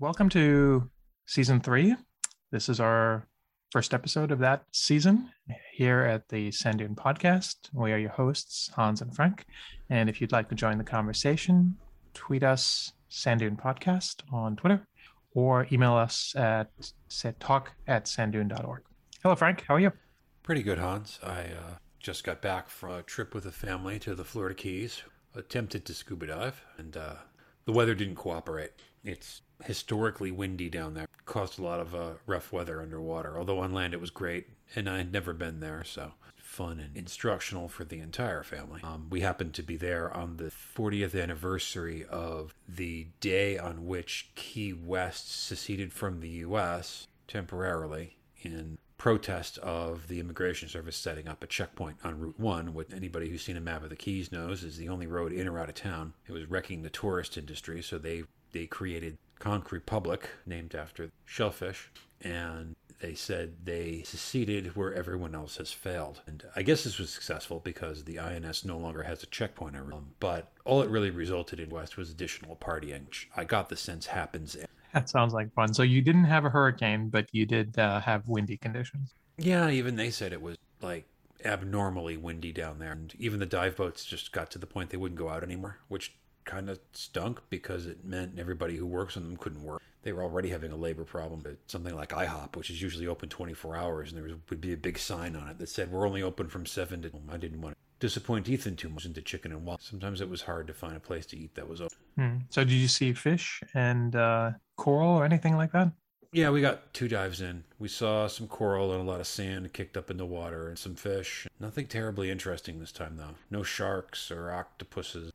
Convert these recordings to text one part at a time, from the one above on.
welcome to season three. This is our first episode of that season here at the Sand Dune Podcast. We are your hosts, Hans and Frank. And if you'd like to join the conversation, tweet us Sand Dune Podcast on Twitter or email us at talk at sanddune.org. Hello, Frank. How are you? Pretty good, Hans. I uh, just got back from a trip with the family to the Florida Keys. Attempted to scuba dive, and uh, the weather didn't cooperate. It's historically windy down there. Caused a lot of uh, rough weather underwater. Although on land it was great, and I had never been there, so fun and instructional for the entire family. Um, we happened to be there on the 40th anniversary of the day on which Key West seceded from the U.S. temporarily in protest of the Immigration Service setting up a checkpoint on Route 1, what anybody who's seen a map of the Keys knows is the only road in or out of town. It was wrecking the tourist industry, so they, they created Conch Republic, named after shellfish, and they said they seceded where everyone else has failed. And I guess this was successful because the INS no longer has a checkpoint. Um, but all it really resulted in West was additional partying, which I got the sense happens. That sounds like fun. So you didn't have a hurricane, but you did uh, have windy conditions. Yeah, even they said it was like abnormally windy down there. And even the dive boats just got to the point they wouldn't go out anymore, which kind of stunk because it meant everybody who works on them couldn't work. They were already having a labor problem. But something like IHOP, which is usually open 24 hours, and there was, would be a big sign on it that said, We're only open from 7 to. I didn't want to disappoint Ethan too much into chicken and waffles. Sometimes it was hard to find a place to eat that was open. Hmm. So, did you see fish and uh, coral or anything like that? Yeah, we got two dives in. We saw some coral and a lot of sand kicked up in the water and some fish. Nothing terribly interesting this time, though. No sharks or octopuses.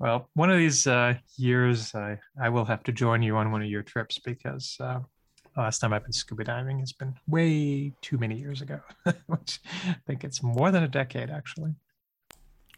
Well, one of these uh, years, I, I will have to join you on one of your trips because uh, last time I've been scuba diving has been way too many years ago, which I think it's more than a decade, actually.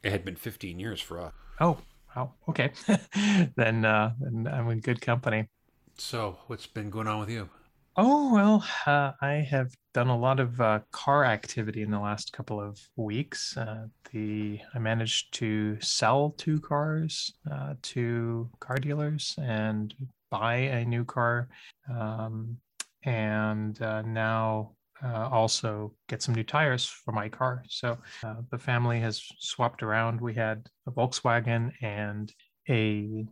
It had been 15 years for us. Oh, wow. Okay. then, uh, then I'm in good company. So, what's been going on with you? Oh, well, uh, I have done a lot of uh, car activity in the last couple of weeks. Uh, the I managed to sell two cars uh, to car dealers and buy a new car, um, and uh, now uh, also get some new tires for my car. So the family has swapped around. We had a Volkswagen and a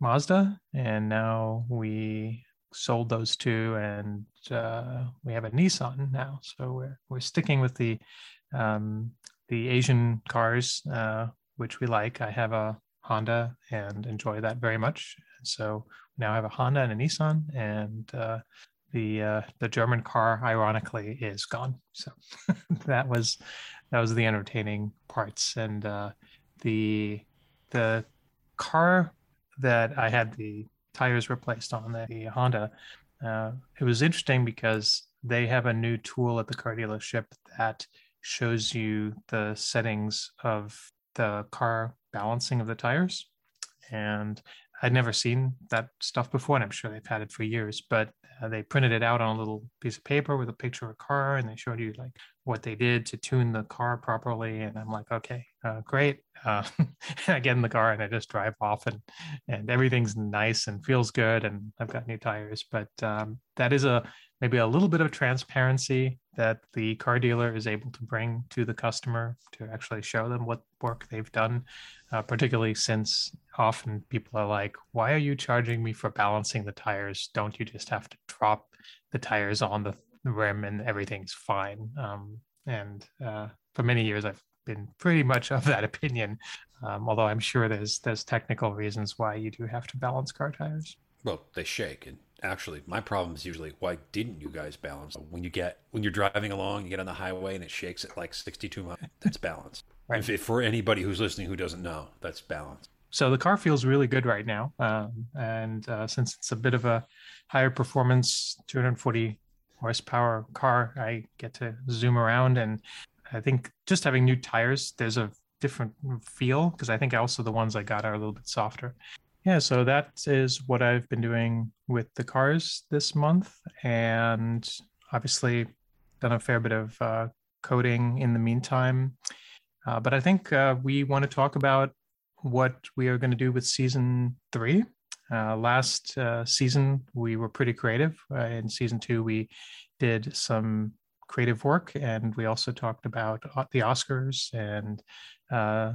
Mazda, and now we sold those two, and uh, we have a Nissan now. So we're we're sticking with the um, the Asian cars, uh, which we like. I have a Honda and enjoy that very much. So now I have a Honda and a Nissan, and uh, the uh, the German car, ironically, is gone. So that was that was the entertaining parts, and uh, the the car that I had the tires replaced on the Honda, uh, it was interesting because they have a new tool at the car dealership that shows you the settings of the car balancing of the tires. And I'd never seen that stuff before, and I'm sure they've had it for years. But uh, they printed it out on a little piece of paper with a picture of a car, and they showed you like what they did to tune the car properly. And I'm like, okay, uh, great. Uh, I get in the car and I just drive off, and and everything's nice and feels good, and I've got new tires. But um, that is a maybe a little bit of transparency that the car dealer is able to bring to the customer to actually show them what work they've done, uh, particularly since often people are like, why are you charging me for balancing the tires? Don't you just have to drop the tires on the rim and everything's fine? Um, and uh, for many years, I've been pretty much of that opinion. Um, although I'm sure there's there's technical reasons why you do have to balance car tires. Well, they shake, and actually, my problem is usually why didn't you guys balance? When you get when you're driving along, you get on the highway and it shakes at like 62 miles. That's balance. right. If, if, for anybody who's listening who doesn't know, that's balance. So the car feels really good right now, um, and uh, since it's a bit of a higher performance, 240 horsepower car, I get to zoom around, and I think just having new tires, there's a different feel because I think also the ones I got are a little bit softer. Yeah, so that is what I've been doing with the cars this month, and obviously done a fair bit of uh, coding in the meantime. Uh, but I think uh, we want to talk about what we are going to do with season three. Uh, last uh, season, we were pretty creative. Uh, in season two, we did some creative work, and we also talked about the Oscars and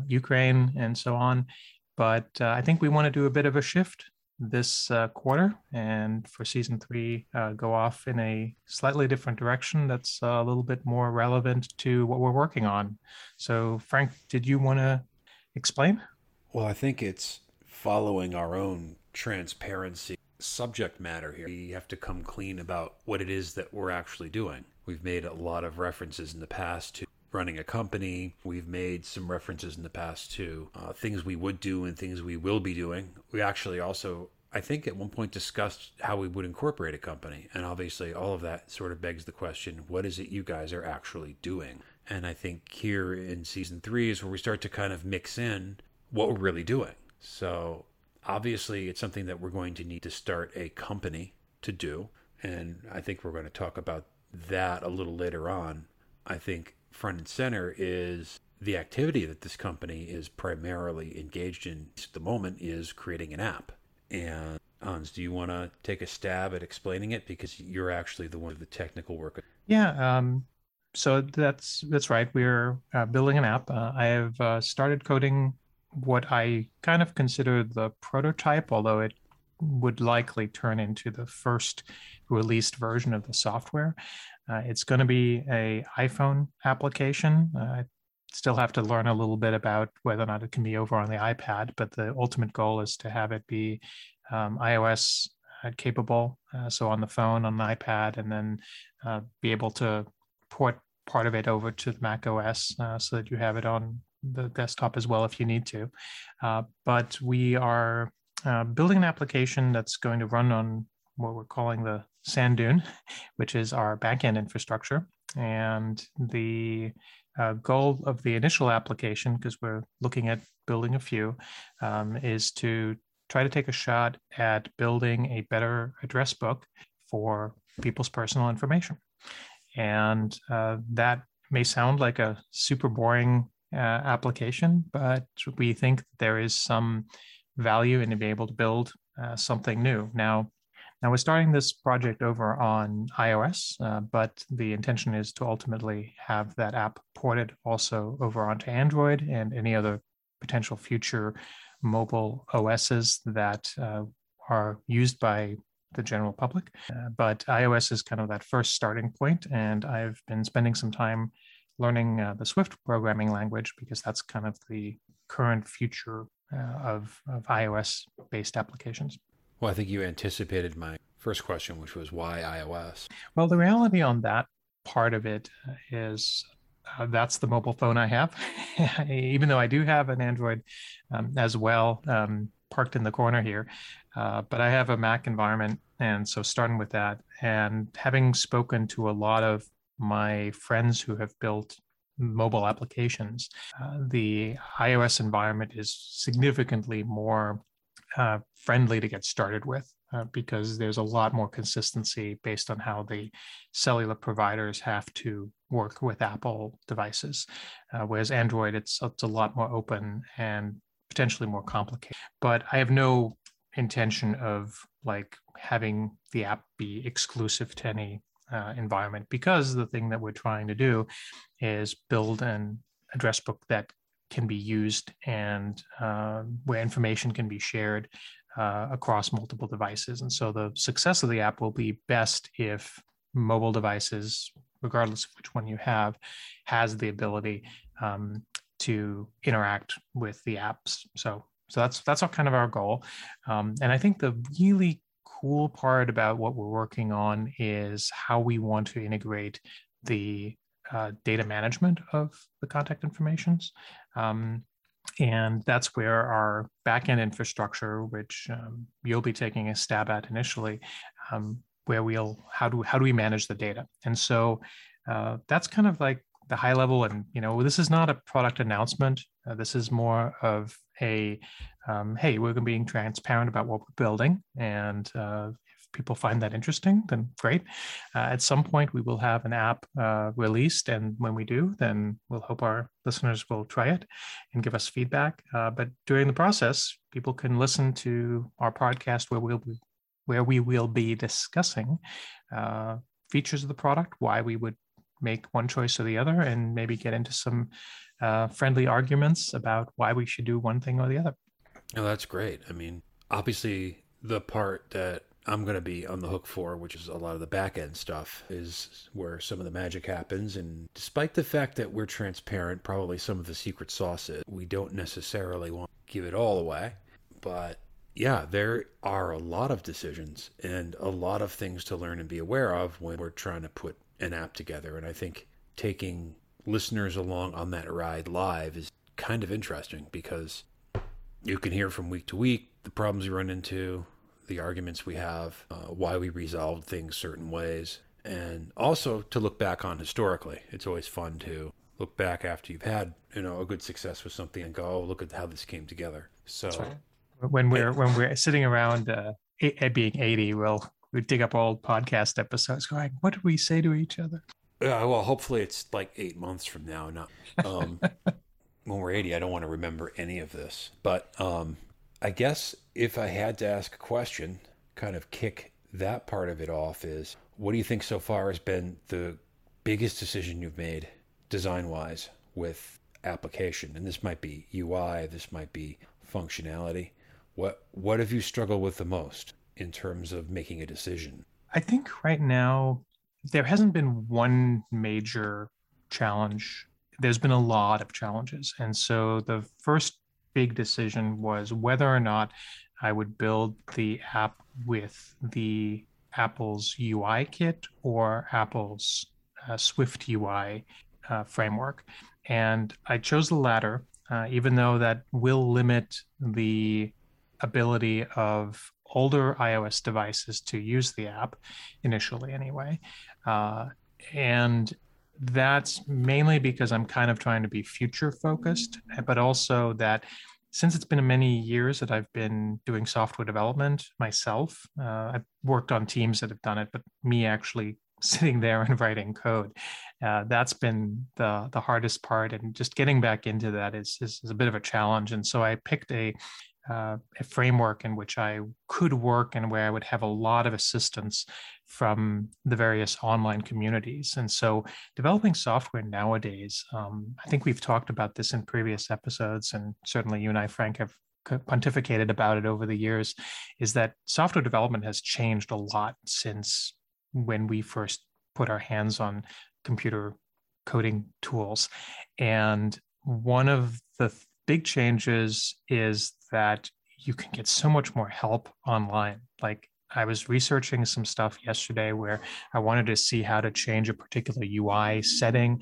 Ukraine and so on. But uh, I think we want to do a bit of a shift this uh, quarter and for season three go off in a slightly different direction that's a little bit more relevant to what we're working on. So, Frank, did you want to explain? Well, I think it's following our own transparency subject matter here. We have to come clean about what it is that we're actually doing. We've made a lot of references in the past to running a company. We've made some references in the past to uh, things we would do and things we will be doing. We actually also, I think, at one point discussed how we would incorporate a company. And obviously, all of that sort of begs the question what is it you guys are actually doing? And I think here in season three is where we start to kind of mix in what we're really doing. So obviously, it's something that we're going to need to start a company to do. And I think we're going to talk about that a little later on. I think front and center is the activity that this company is primarily engaged in at the moment is creating an app. And Hans, do you want to take a stab at explaining it because you're actually the one of the technical work? Yeah, um, so that's that's right. We're uh, building an app. Uh, I have uh, started coding what I kind of consider the prototype, although it would likely turn into the first released version of the software. Uh, it's going to be a iPhone application. Uh, I still have to learn a little bit about whether or not it can be over on the iPad, but the ultimate goal is to have it be um, iOS uh, capable, uh, so on the phone, on the iPad, and then uh, be able to port part of it over to the Mac OS uh, so that you have it on the desktop as well if you need to. But we are building an application that's going to run on what we're calling the Sand Dune, which is our backend infrastructure. And the uh, goal of the initial application, because we're looking at building a few, um, is to try to take a shot at building a better address book for people's personal information. And uh, that may sound like a super boring uh, application, but we think there is some value in being able to build uh, something new. Now, now we're starting this project over on iOS, uh, but the intention is to ultimately have that app ported also over onto Android and any other potential future mobile OSs that uh, are used by the general public. Uh, but iOS is kind of that first starting point, and I've been spending some time learning uh, the Swift programming language because that's kind of the current future uh, of, of iOS based applications. Well, I think you anticipated my first question, which was why iOS? Well, the reality on that part of it is uh, that's the mobile phone I have. Even though I do have an Android um, as well, um, parked in the corner here, uh, but I have a Mac environment. And so starting with that and having spoken to a lot of my friends who have built mobile applications, uh, the iOS environment is significantly more uh, friendly to get started with uh, because there's a lot more consistency based on how the cellular providers have to work with Apple devices. Uh, whereas Android, it's, it's a lot more open and potentially more complicated. But I have no intention of like having the app be exclusive to any uh, environment because the thing that we're trying to do is build an address book that can be used and uh, where information can be shared uh, across multiple devices. And so the success of the app will be best if mobile devices, regardless of which one you have, has the ability um, to interact with the apps. So so that's that's our kind of our goal. Um, and I think the really cool part about what we're working on is how we want to integrate the uh, data management of the contact informations. Um, and that's where our backend infrastructure, which um, you'll be taking a stab at initially, um, where we'll how do how do we manage the data? And so uh, that's kind of like the high level. And you know, this is not a product announcement. Uh, this is more of a um, hey, we're going to be being transparent about what we're building, and uh, people find that interesting, then great. Uh, at some point, we will have an app uh, released, and when we do, then we'll hope our listeners will try it and give us feedback. Uh, but during the process, people can listen to our podcast where we'll be, where we will be discussing uh, features of the product, why we would make one choice or the other, and maybe get into some uh, friendly arguments about why we should do one thing or the other. Oh, that's great. I mean, obviously, the part that I'm going to be on the hook for, which is a lot of the back end stuff, is where some of the magic happens. And despite the fact that we're transparent, probably some of the secret sauce is, we don't necessarily want to give it all away. But yeah, there are a lot of decisions and a lot of things to learn and be aware of when we're trying to put an app together. And I think taking listeners along on that ride live is kind of interesting because you can hear from week to week the problems we run into, the arguments we have, uh, why we resolved things certain ways, and also to look back on historically. It's always fun to look back after you've had you know a good success with something and go, oh, look at how this came together. So right. when we're when we're sitting around uh, being eighty, we'll we dig up old podcast episodes, going, "What did we say to each other?" Yeah, well, hopefully it's like eight months from now. Not um, when we're eighty. I don't want to remember any of this, but um, I guess if I had to ask a question, kind of kick that part of it off, is what do you think so far has been the biggest decision you've made design wise with application? And this might be UI, this might be functionality. What what have you struggled with the most in terms of making a decision? I think right now there hasn't been one major challenge. There's been a lot of challenges. And so the first big decision was whether or not I would build the app with the Apple's UI kit or Apple's uh, Swift UI uh, framework. And I chose the latter, uh, even though that will limit the ability of older iOS devices to use the app initially, anyway. Uh, and that's mainly because I'm kind of trying to be future focused, but also that since it's been many years that I've been doing software development myself, uh, I've worked on teams that have done it, but me actually sitting there and writing code, uh, that's been the the hardest part. And just getting back into that is, is, is a bit of a challenge. And so I picked a uh, a framework in which I could work and where I would have a lot of assistance from the various online communities. And so, developing software nowadays, um, I think we've talked about this in previous episodes, and certainly you and I, Frank, have pontificated about it over the years, is that software development has changed a lot since when we first put our hands on computer coding tools. And one of the big changes is that you can get so much more help online. Like I was researching some stuff yesterday where I wanted to see how to change a particular UI setting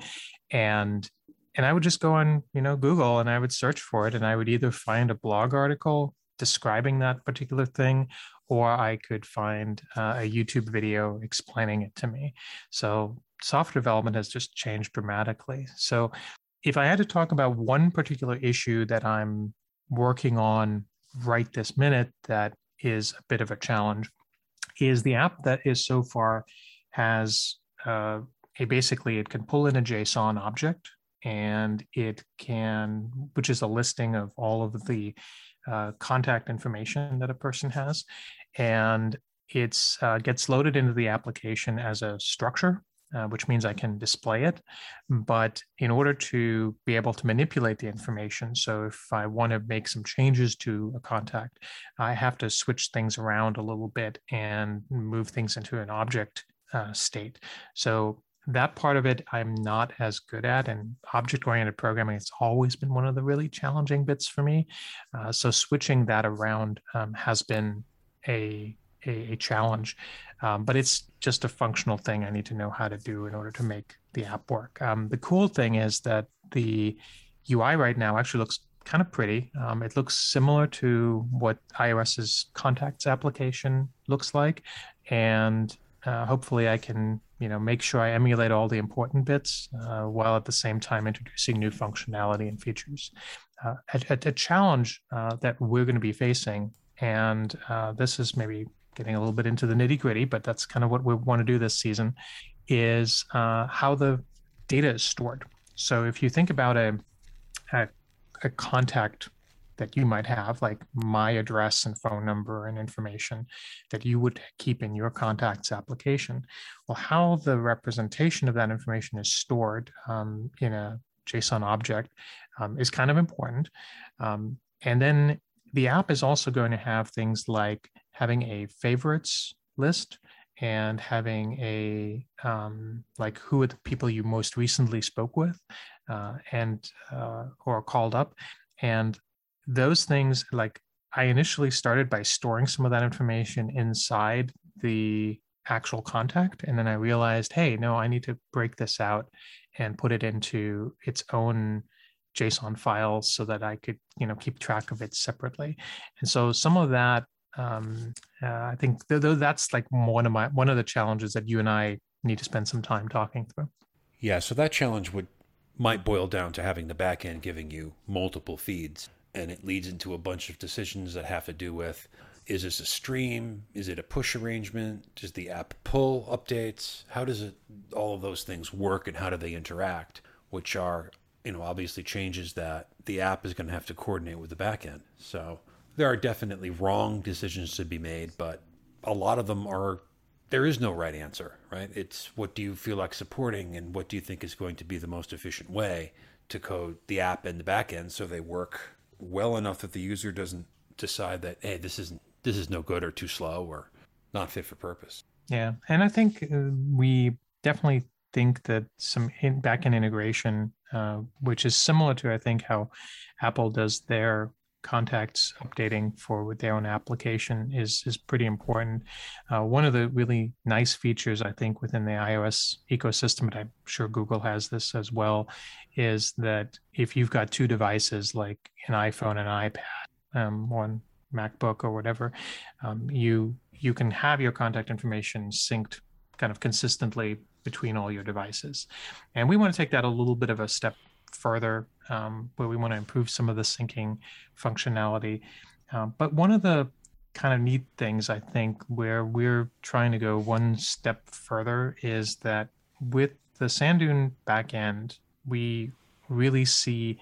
and and I would just go on, you know, Google and I would search for it and I would either find a blog article describing that particular thing or I could find uh, a YouTube video explaining it to me. So software development has just changed dramatically. So if I had to talk about one particular issue that I'm working on right this minute that is a bit of a challenge, is the app that is so far has uh, a basically it can pull in a JSON object and it can, which is a listing of all of the uh, contact information that a person has, and it's uh, gets loaded into the application as a structure uh, which means I can display it. But in order to be able to manipulate the information, so if I want to make some changes to a contact, I have to switch things around a little bit and move things into an object uh, state. So that part of it I'm not as good at, and object oriented programming has always been one of the really challenging bits for me. Uh, so switching that around um, has been a a, a challenge, um, but it's just a functional thing I need to know how to do in order to make the app work. Um, the cool thing is that the UI right now actually looks kind of pretty. Um, it looks similar to what iOS's contacts application looks like, and uh, hopefully I can you know make sure I emulate all the important bits uh, while at the same time introducing new functionality and features. Uh, a, a, challenge uh, that we're going to be facing, and uh, this is maybe getting a little bit into the nitty gritty, but that's kind of what we want to do this season, is uh, how the data is stored. So if you think about a, a, a contact that you might have, like my address and phone number and information that you would keep in your contacts application. Well, how the representation of that information is stored um, in a JSON object um, is kind of important. Um, and then the app is also going to have things like having a favorites list and having a um, like who are the people you most recently spoke with uh, and uh, or called up. And those things like i initially started by storing some of that information inside the actual contact. And then i realized hey no i need to break this out and put it into its own json files so that i could you know keep track of it separately. And so some of that um, uh, i think th- th- that's like one of my one of the challenges that you and i need to spend some time talking through. Yeah so that challenge would might boil down to having the backend giving you multiple feeds and it leads into a bunch of decisions that have to do with is this a stream? Is it a push arrangement? Does the app pull updates? How does it all of those things work and how do they interact which are you know obviously changes that the app is going to have to coordinate with the backend so there are definitely wrong decisions to be made but a lot of them are there is no right answer right? It's what do you feel like supporting and what do you think is going to be the most efficient way to code the app and the backend so they work well enough that the user doesn't decide that hey this isn't this is no good or too slow or not fit for purpose. Yeah. And i think uh, we definitely think that some in, backend integration uh, which is similar to i think how apple does their contacts updating for with their own application is is pretty important. Uh, one of the really nice features I think within the iOS ecosystem, and I'm sure Google has this as well, is that if you've got two devices like an iPhone and iPad, um, one MacBook or whatever, um, you you can have your contact information synced kind of consistently between all your devices, and we want to take that a little bit of a step further um, where we want to improve some of the syncing functionality. Uh, but one of the kind of neat things I think where we're trying to go one step further is that with the Sandune backend, we really see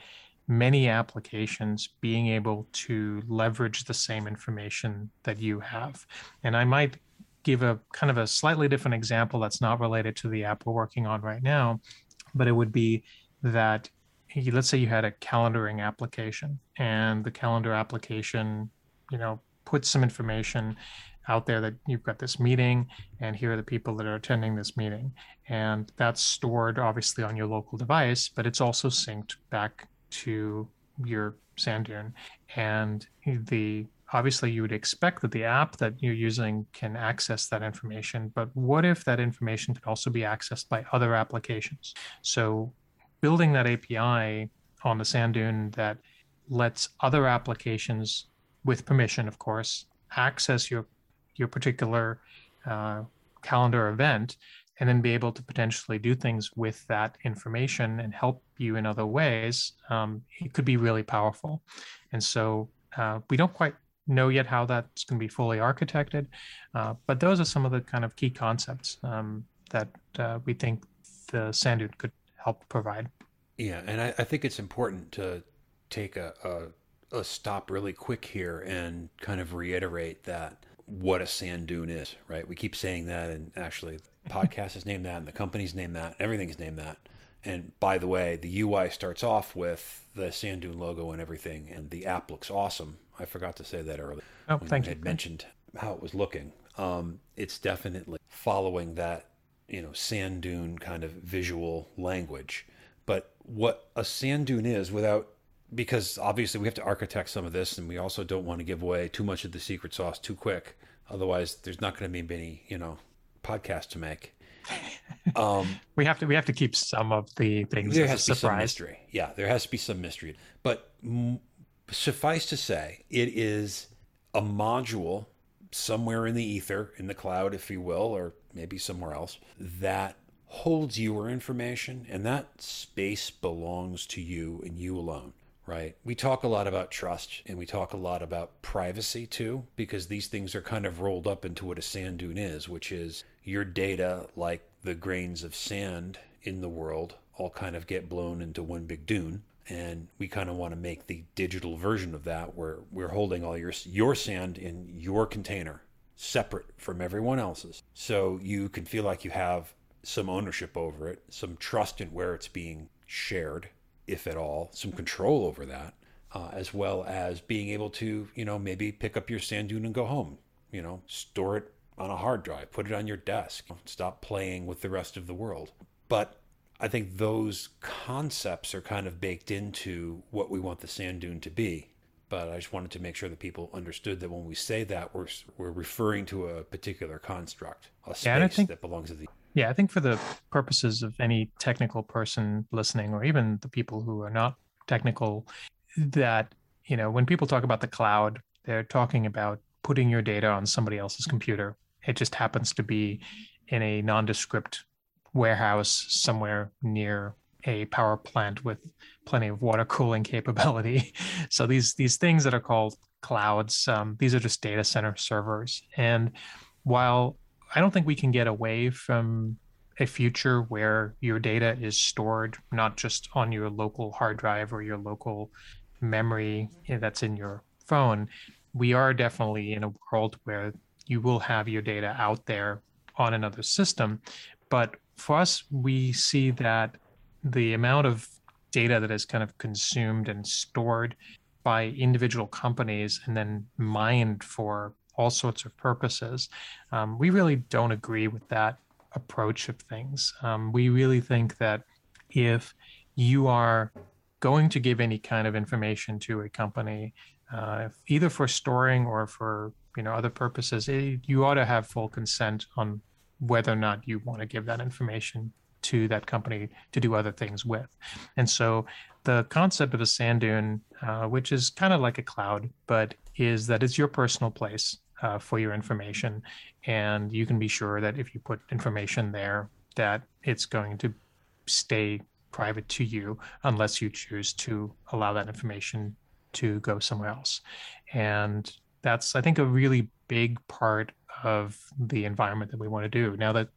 many applications being able to leverage the same information that you have. And I might give a kind of a slightly different example that's not related to the app we're working on right now, but it would be that let's say you had a calendaring application and the calendar application you know puts some information out there that you've got this meeting and here are the people that are attending this meeting. And that's stored obviously on your local device but it's also synced back to your sandune and the obviously you would expect that the app that you're using can access that information but what if that information could also be accessed by other applications? So building that API on the Sandune that lets other applications, with permission, of course, access your your particular uh, calendar event, and then be able to potentially do things with that information and help you in other ways. Um, it could be really powerful, and so uh, we don't quite know yet how that's going to be fully architected, uh, but those are some of the kind of key concepts um, that uh, we think the Sandune could help provide. Yeah, and I, I think it's important to take a, a, a stop really quick here and kind of reiterate that what a sand dune is, right? We keep saying that, and actually, the podcast is named that, and the company's named that, everything's named that. And by the way, the UI starts off with the sand dune logo and everything, and the app looks awesome. I forgot to say that earlier. Oh, thank I you. had mentioned how it was looking. Um, it's definitely following that, you know, sand dune kind of visual language. But what a sand dune is without because obviously we have to architect some of this and we also don't want to give away too much of the secret sauce too quick. Otherwise there's not going to be any you know podcasts to make. Um, we have to we have to keep some of the things there has to be some mystery. Yeah there has to be some mystery. But m- suffice to say it is a module somewhere in the ether in the cloud if you will or maybe somewhere else that holds your information, and that space belongs to you and you alone, right? We talk a lot about trust and we talk a lot about privacy too, because these things are kind of rolled up into what a sand dune is, which is your data, like the grains of sand in the world, all kind of get blown into one big dune. And we kind of want to make the digital version of that where we're holding all your your sand in your container, separate from everyone else's. So you can feel like you have some ownership over it, some trust in where it's being shared, if at all, some control over that, uh, as well as being able to, you know, maybe pick up your sand dune and go home, you know, store it on a hard drive, put it on your desk, stop playing with the rest of the world. But I think those concepts are kind of baked into what we want the sand dune to be. But I just wanted to make sure that people understood that when we say that, we're, we're referring to a particular construct, a space yeah, think, that belongs to the yeah, I think for the purposes of any technical person listening, or even the people who are not technical, that, you know, when people talk about the cloud, they're talking about putting your data on somebody else's computer. It just happens to be in a nondescript warehouse somewhere near a power plant with plenty of water cooling capability. So these these things that are called clouds, um, these are just data center servers. And while I don't think we can get away from a future where your data is stored not just on your local hard drive or your local memory that's in your phone. We are definitely in a world where you will have your data out there on another system. But for us, we see that the amount of data that is kind of consumed and stored by individual companies and then mined for all sorts of purposes. Um, we really don't agree with that approach of things. Um, we really think that if you are going to give any kind of information to a company, uh, either for storing or for you know other purposes, it, you ought to have full consent on whether or not you want to give that information to that company to do other things with. And so the concept of a sand dune, uh, which is kind of like a cloud, but is that it's your personal place uh, for your information. And you can be sure that if you put information there, that it's going to stay private to you unless you choose to allow that information to go somewhere else. And that's, I think, a really big part of the environment that we want to do. Now, the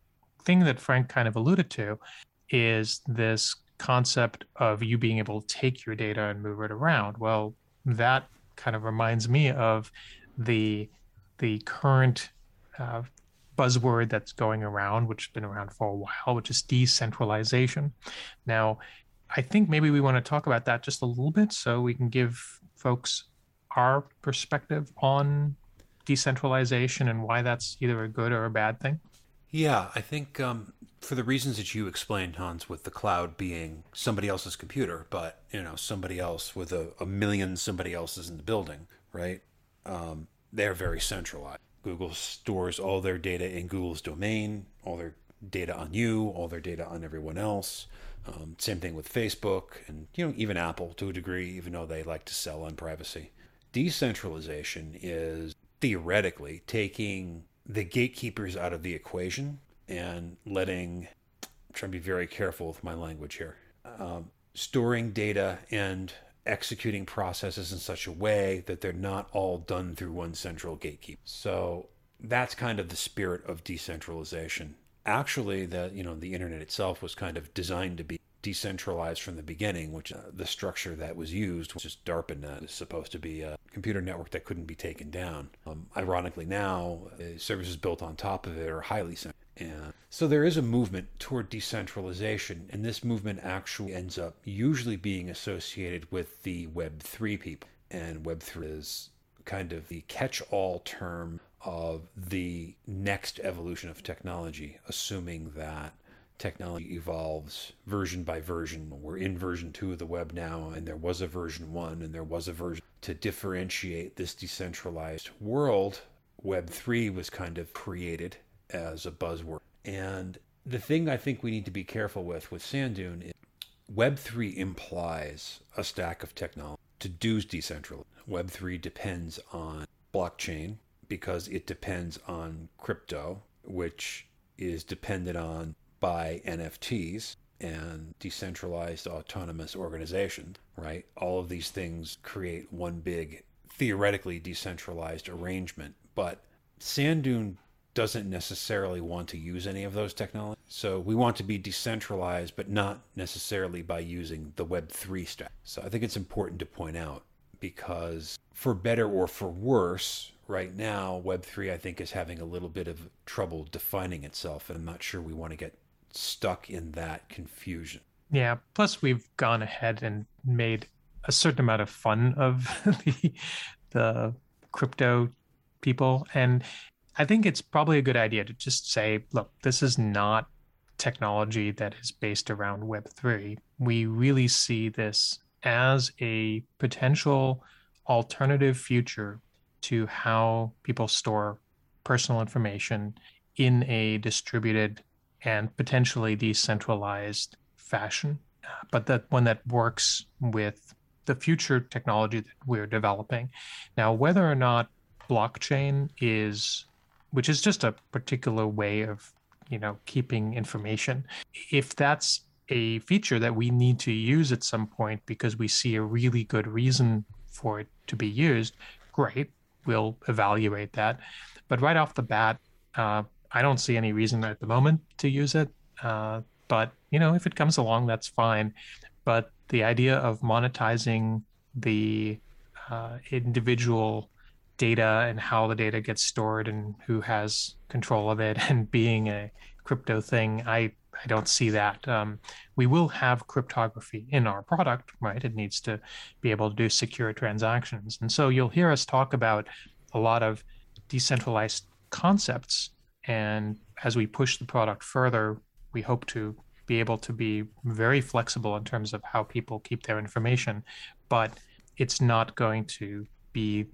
thing that Frank kind of alluded to is this concept of you being able to take your data and move it around. Well, that kind of reminds me of the the current uh, buzzword that's going around, which has been around for a while, which is decentralization. Now, I think maybe we want to talk about that just a little bit so we can give folks our perspective on decentralization and why that's either a good or a bad thing. Yeah, I think um, for the reasons that you explained, Hans, with the cloud being somebody else's computer, but you know somebody else with a, a million somebody else's in the building, right? Um, they're very centralized. Google stores all their data in Google's domain, all their data on you, all their data on everyone else. Um, same thing with Facebook and you know even Apple to a degree, even though they like to sell on privacy. Decentralization is theoretically taking the gatekeepers out of the equation and letting. I'm trying to be very careful with my language here. Um, storing data and executing processes in such a way that they're not all done through one central gatekeeper. So that's kind of the spirit of decentralization. Actually, the you know the internet itself was kind of designed to be decentralized from the beginning, which uh, the structure that was used was just DARPANET is supposed to be a computer network that couldn't be taken down. Um, ironically, now the services built on top of it are highly centralized. So there is a movement toward decentralization, and this movement actually ends up usually being associated with the Web3 people. And Web3 is kind of the catch all term of the next evolution of technology, assuming that technology evolves version by version. We're in version two of the web now, and there was a version one, and there was a version to differentiate this decentralized world. Web 3 was kind of created as a buzzword. And the thing I think we need to be careful with with Sand Dune is Web3 implies a stack of technology to do decentralization. Web3 depends on blockchain because it depends on crypto, which is dependent on by NFTs. and decentralized autonomous organizations, right? All of these things create one big, theoretically decentralized arrangement. But Sand Dune doesn't necessarily want to use any of those technologies. So we want to be decentralized, but not necessarily by using the Web3 stack. So I think it's important to point out because for better or for worse, right now, Web3 I think is having a little bit of trouble defining itself. And I'm not sure we want to get stuck in that confusion. Yeah. Plus, we've gone ahead and made a certain amount of fun of the, the crypto people. And I think it's probably a good idea to just say, look, this is not technology that is based around Web3. We really see this as a potential alternative future to how people store personal information in a distributed and potentially decentralized fashion, but that one that works with the future technology that we're developing. Now, whether or not blockchain is, which is just a particular way of, you know, keeping information, if that's a feature that we need to use at some point because we see a really good reason for it to be used, great, we'll evaluate that. But right off the bat, uh, I don't see any reason at the moment to use it. Uh, but you know, if it comes along, that's fine. But the idea of monetizing the uh, individual data and how the data gets stored and who has control of it and being a crypto thing, I I don't see that. Um, we will have cryptography in our product, right? It needs to be able to do secure transactions. And so you'll hear us talk about a lot of decentralized concepts. And as we push the product further, we hope to be able to be very flexible in terms of how people keep their information. But it's not going to be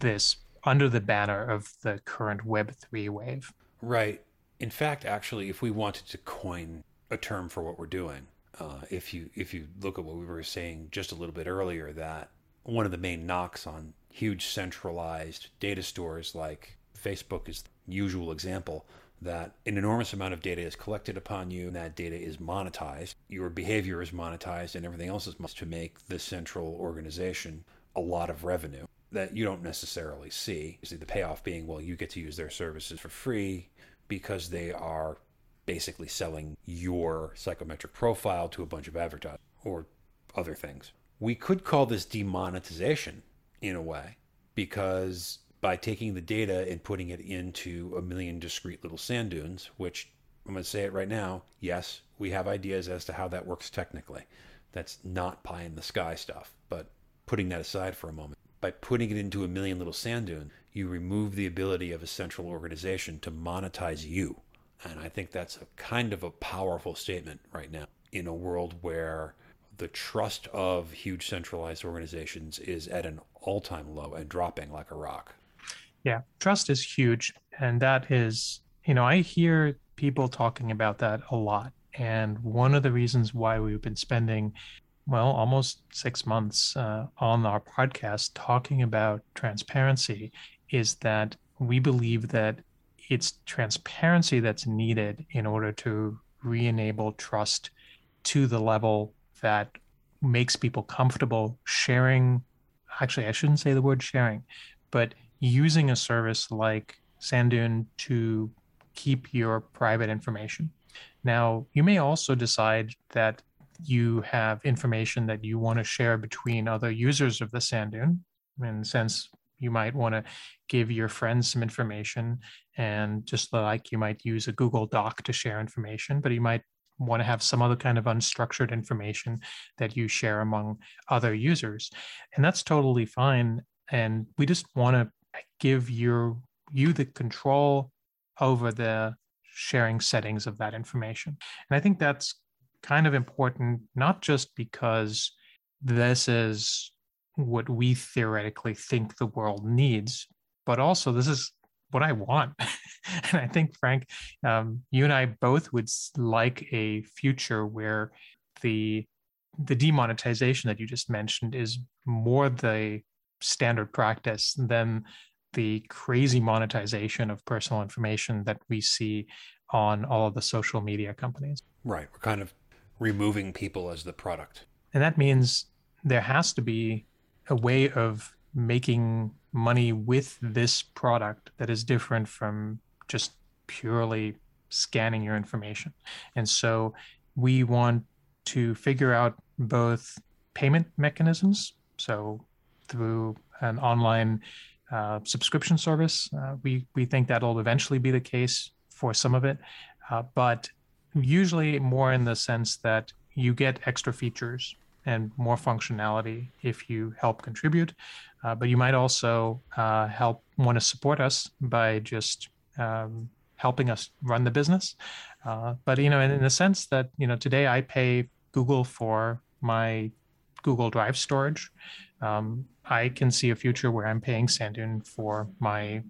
this under the banner of the current Web3 wave. Right. In fact, actually, if we wanted to coin a term for what we're doing, uh, if you if you look at what we were saying just a little bit earlier, that one of the main knocks on huge centralized data stores like Facebook is usual example that an enormous amount of data is collected upon you and that data is monetized. Your behavior is monetized and everything else is monetized to make the central organization a lot of revenue that you don't necessarily see. see the payoff being, well, you get to use their services for free because they are basically selling your psychometric profile to a bunch of advertisers or other things. We could call this demonetization in a way because by taking the data and putting it into a million discrete little sand dunes, which I'm going to say it right now, yes, we have ideas as to how that works technically. That's not pie in the sky stuff, but putting that aside for a moment, by putting it into a million little sand dunes, you remove the ability of a central organization to monetize you. And I think that's a kind of a powerful statement right now in a world where the trust of huge centralized organizations is at an all time low and dropping like a rock. Yeah, trust is huge. And that is, you know, I hear people talking about that a lot. And one of the reasons why we've been spending, well, almost six months uh, on our podcast talking about transparency is that we believe that it's transparency that's needed in order to re-enable trust to the level that makes people comfortable sharing actually i shouldn't say the word sharing but using a service like sanddune to keep your private information. Now you may also decide that you have information that you want to share between other users of the sanddune in the sense you might want to give your friends some information and just like you might use a google doc to share information but you might want to have some other kind of unstructured information that you share among other users. And that's totally fine and we just want to give your you the control over the sharing settings of that information and i think that's kind of important not just because this is what we theoretically think the world needs, but also this is what I want. and I think, Frank, um, you and I both would like a future where the the demonetization that you just mentioned is more the standard practice than the crazy monetization of personal information that we see on all of the social media companies. Right. We're kind of removing people as the product. And that means there has to be a way of making money with this product that is different from just purely scanning your information. And so we want to figure out both payment mechanisms. So through an online uh, subscription service, uh, we we think that'll eventually be the case for some of it, uh, but usually more in the sense that you get extra features and more functionality if you help contribute. Uh, but you might also uh, help want to support us by just um, helping us run the business. But you know, in, in the sense that you know, today I pay Google for my Google Drive storage. Um, I can see a future where I'm paying Sandune for my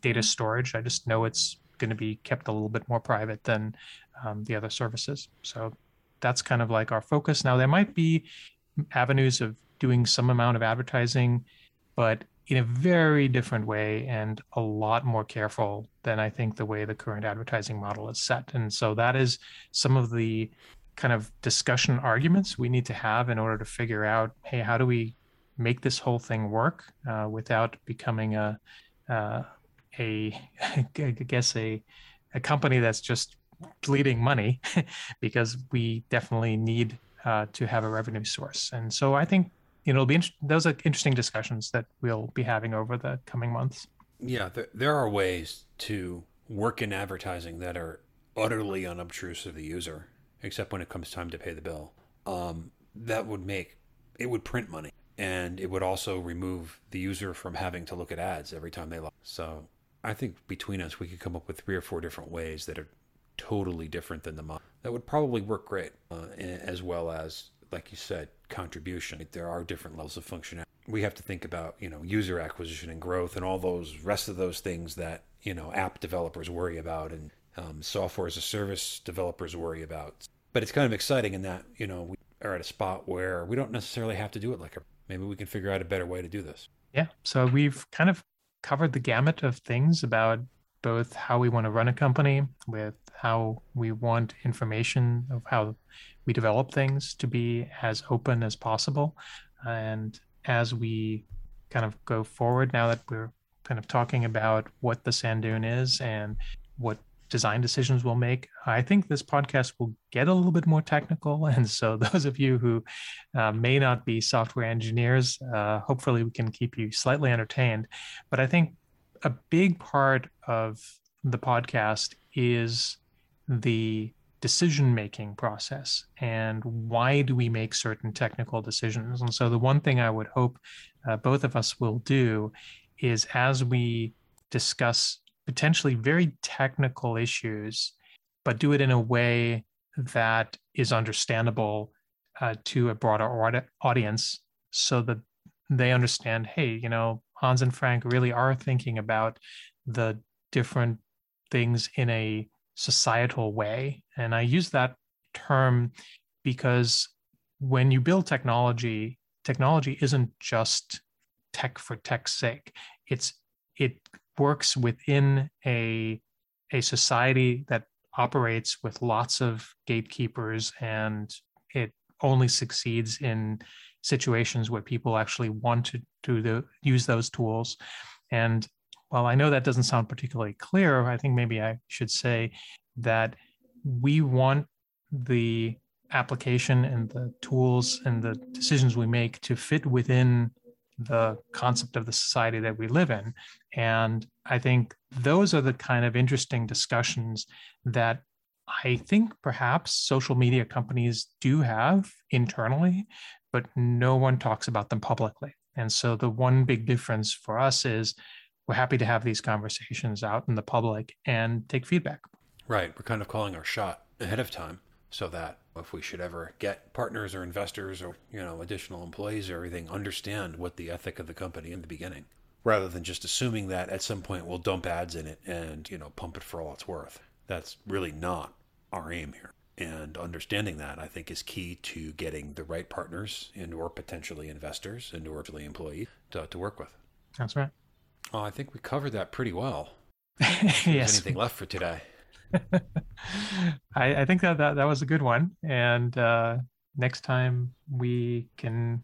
data storage. I just know it's going to be kept a little bit more private than um, the other services. So that's kind of like our focus. Now, there might be avenues of doing some amount of advertising, but in a very different way and a lot more careful than I think the way the current advertising model is set. And so that is some of the kind of discussion arguments we need to have in order to figure out hey, how do we make this whole thing work uh, without becoming a, uh, a I guess, a, a company that's just bleeding money because we definitely need uh, to have a revenue source. And so I think you know it'll be those are interesting discussions that we'll be having over the coming months. Yeah, there, there are ways to work in advertising that are utterly unobtrusive to the user, except when it comes time to pay the bill. Um, that would make it would print money, and it would also remove the user from having to look at ads every time they log. So I think between us, we could come up with three or four different ways that are totally different than the model. That would probably work great, uh, as well as, like you said, contribution. There are different levels of functionality. We have to think about, you know, user acquisition and growth and all those rest of those things that, you know, app developers worry about and um, software as a service developers worry about. But it's kind of exciting in that, you know, we are at a spot where we don't necessarily have to do it like a, maybe we can figure out a better way to do this. Yeah. So we've kind of covered the gamut of things about both how we want to run a company with how we want information of how we develop things to be as open as possible and as we kind of go forward now that we're kind of talking about what the sand dune is and what design decisions we'll make. I think this podcast will get a little bit more technical. And so, those of you who uh, may not be software engineers, uh, hopefully, we can keep you slightly entertained. But I think a big part of the podcast is the decision making process and why do we make certain technical decisions and so the one thing i would hope uh, both of us will do is as we discuss potentially very technical issues but do it in a way that is understandable uh, to a broader audience so that they understand hey you know hans and frank really are thinking about the different things in a societal way. And I use that term because when you build technology, technology isn't just tech for tech's sake. It's it works within a a society that operates with lots of gatekeepers and it only succeeds in situations where people actually want to, the, use those tools. And while I know that doesn't sound particularly clear, I think maybe I should say that we want the application and the tools and the decisions we make to fit within the concept of the society that we live in. And I think those are the kind of interesting discussions that I think perhaps social media companies do have internally, but no one talks about them publicly. And so the one big difference for us is we're happy to have these conversations out in the public and take feedback. Right. We're kind of calling our shot ahead of time so that if we should ever get partners or investors or, you know, additional employees or everything, understand what the ethic of the company in the beginning, rather than just assuming that at some point we'll dump ads in it and, you know, pump it for all it's worth. That's really not our aim here. And understanding that, I think, is key to getting the right partners and or potentially investors and or potentially employees to, to work with. That's right. Oh, I think we covered that pretty well. yes. Anything left for today? I, I, think that, that that was a good one. And uh, next time we can,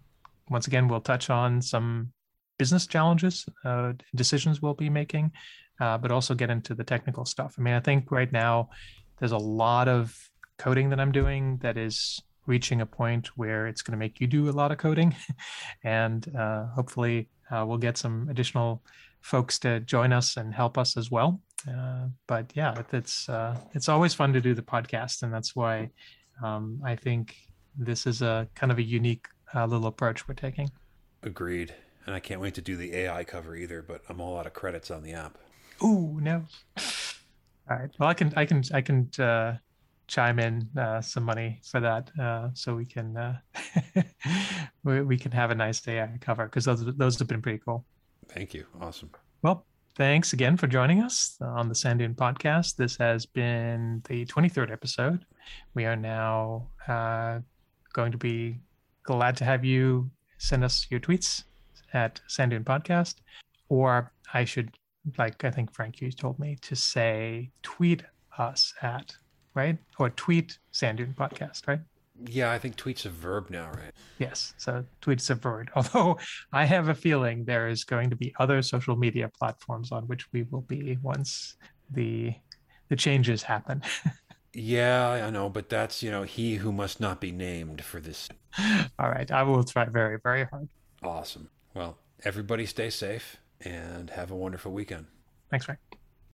once again, we'll touch on some business challenges, uh, decisions we'll be making, uh, but also get into the technical stuff. I mean, I think right now there's a lot of coding that I'm doing that is reaching a point where it's going to make you do a lot of coding, and uh, hopefully uh, we'll get some additional folks to join us and help us as well. Uh, but yeah, it's uh, it's always fun to do the podcast, and that's why um, I think this is a kind of a unique uh, little approach we're taking. Agreed, and I can't wait to do the AI cover either. But I'm all out of credits on the app. Ooh, no. All right. Well, I can I can I can uh, chime in uh, some money for that, uh, so we can uh, we, we can have a nice AI cover because those those have been pretty cool. Thank you. Awesome. Well, thanks again for joining us on the Sand Dune podcast. This has been the 23rd episode. We are now uh, going to be glad to have you send us your tweets at Sand Dune Podcast, or I should, like I think Frank you told me to say, tweet us at right or tweet Sand Dune Podcast, right? Yeah, I think tweet's a verb now, right? Yes, so tweet's a verb. Although I have a feeling there is going to be other social media platforms on which we will be once the the changes happen. yeah, I know, but that's you know he who must not be named for this. All right, I will try very very hard. Awesome. Well, everybody stay safe and have a wonderful weekend. Thanks, Frank.